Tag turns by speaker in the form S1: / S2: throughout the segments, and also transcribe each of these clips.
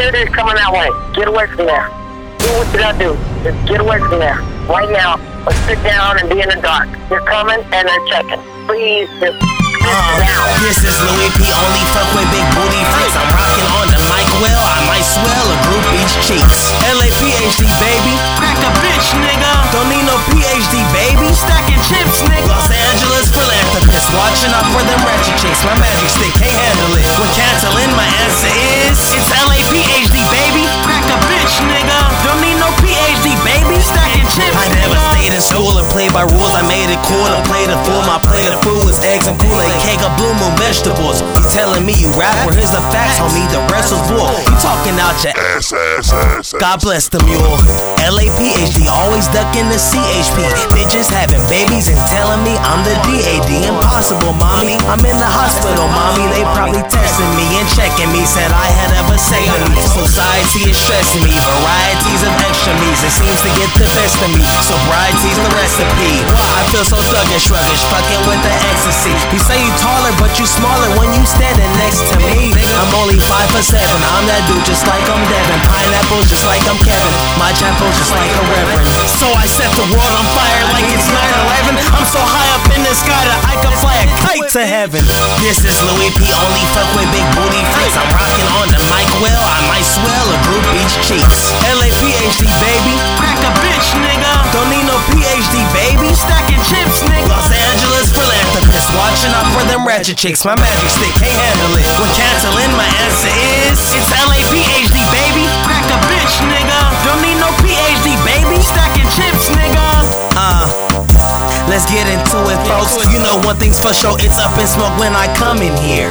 S1: Security's coming that way. Get away from there. Do what you gotta do. Just get away from there. Right now. Let's sit down and be in the dark. They're coming and they're checking. Please just sit
S2: Uh,
S1: down.
S2: this is Luie P. Only fuck with big booty freaks. I'm rocking on the mic well. I might swell a group each cheeks. LA PhD baby, crack a bitch nigga. Don't need no PhD baby. Stacking chips nigga. Los Angeles philanthropist watching out for them ratchet chicks. My magic stick can't handle it. When canceling, my answer is it's school and played by rules. I made it cool to play the fool. My plate of food was eggs and Kool-Aid, cake of blue moon vegetables. You telling me you rap? Well, here's the facts, homie. The rest was bull. You talking out your
S3: Ass, ass, ass.
S2: God bless the mule. LAPHD always ducking the CHP. Bitches having babies and telling me I'm the DAD. Impossible, mommy. I'm in the hospital, mommy. They probably testing me and checking me. Said I had saving me. Society is stressing me. Varieties of extra. It seems to get the best of me. Sobriety's the recipe. I feel so thuggish, ruggish, fucking with the ecstasy. You say you taller, but you smaller when you standing next to me. I'm only five for seven. I'm that dude just like I'm Devin. Pineapples just like I'm Kevin. My chapel just like a reverend. So I set the world on fire like it's 9-11. I'm so high up in the sky that I can fly a kite to heaven. This is Luie P. Only fuck with big booty freaks. I'm rocking on the mic well. I might swell a group each cheeks. LA PhD baby. Crack a bitch nigga. Don't need no PhD baby. Stacking chips nigga. Los Angeles philanthropist watching out for them ratchet chicks. My magic stick can't handle it. When canceling, my answer is it's LA PhD baby. Let's get into it, folks. You know one thing's for sure, it's up in smoke when I come in here.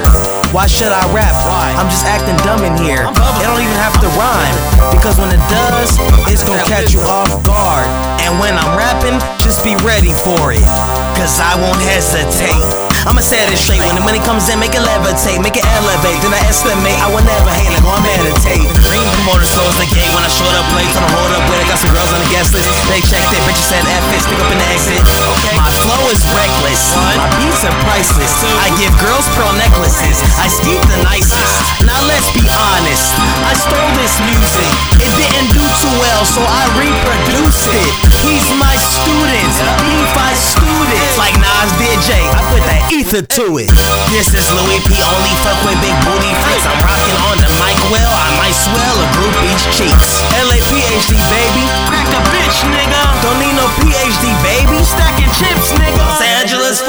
S2: Why should I rap? I'm just acting dumb in here. It don't even have to rhyme. Because when it does, it's gonna catch you off guard. And when I'm rapping, just be ready for it. Cause I won't hesitate. I'ma set it straight. When the money comes in, make it levitate, make it elevate. Then I estimate, I will never hate, like, oh, go and meditate. Green promoter close the gate when I showed up late. They checked it, bitches said F it, speak up in the exit. Okay. My flow is reckless, my beats are priceless. I give girls pearl necklaces, I skeet the nicest. Ah. Now let's be honest, I stole this music. It didn't do too well, so I reproduced it. He's my student, he my students. Like Nas did Jay, I put that ether to it. This is Luie P. Only fuck with big booty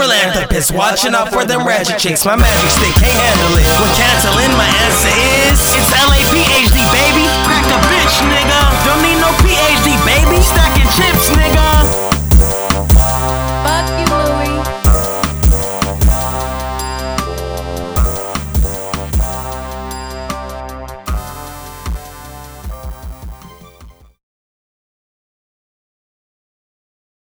S2: philanthropist. Watching out for them ratchet chicks. My magic stick can't handle it. When canceling, my answer is it's LAPHD, baby. Crack a bitch, nigga.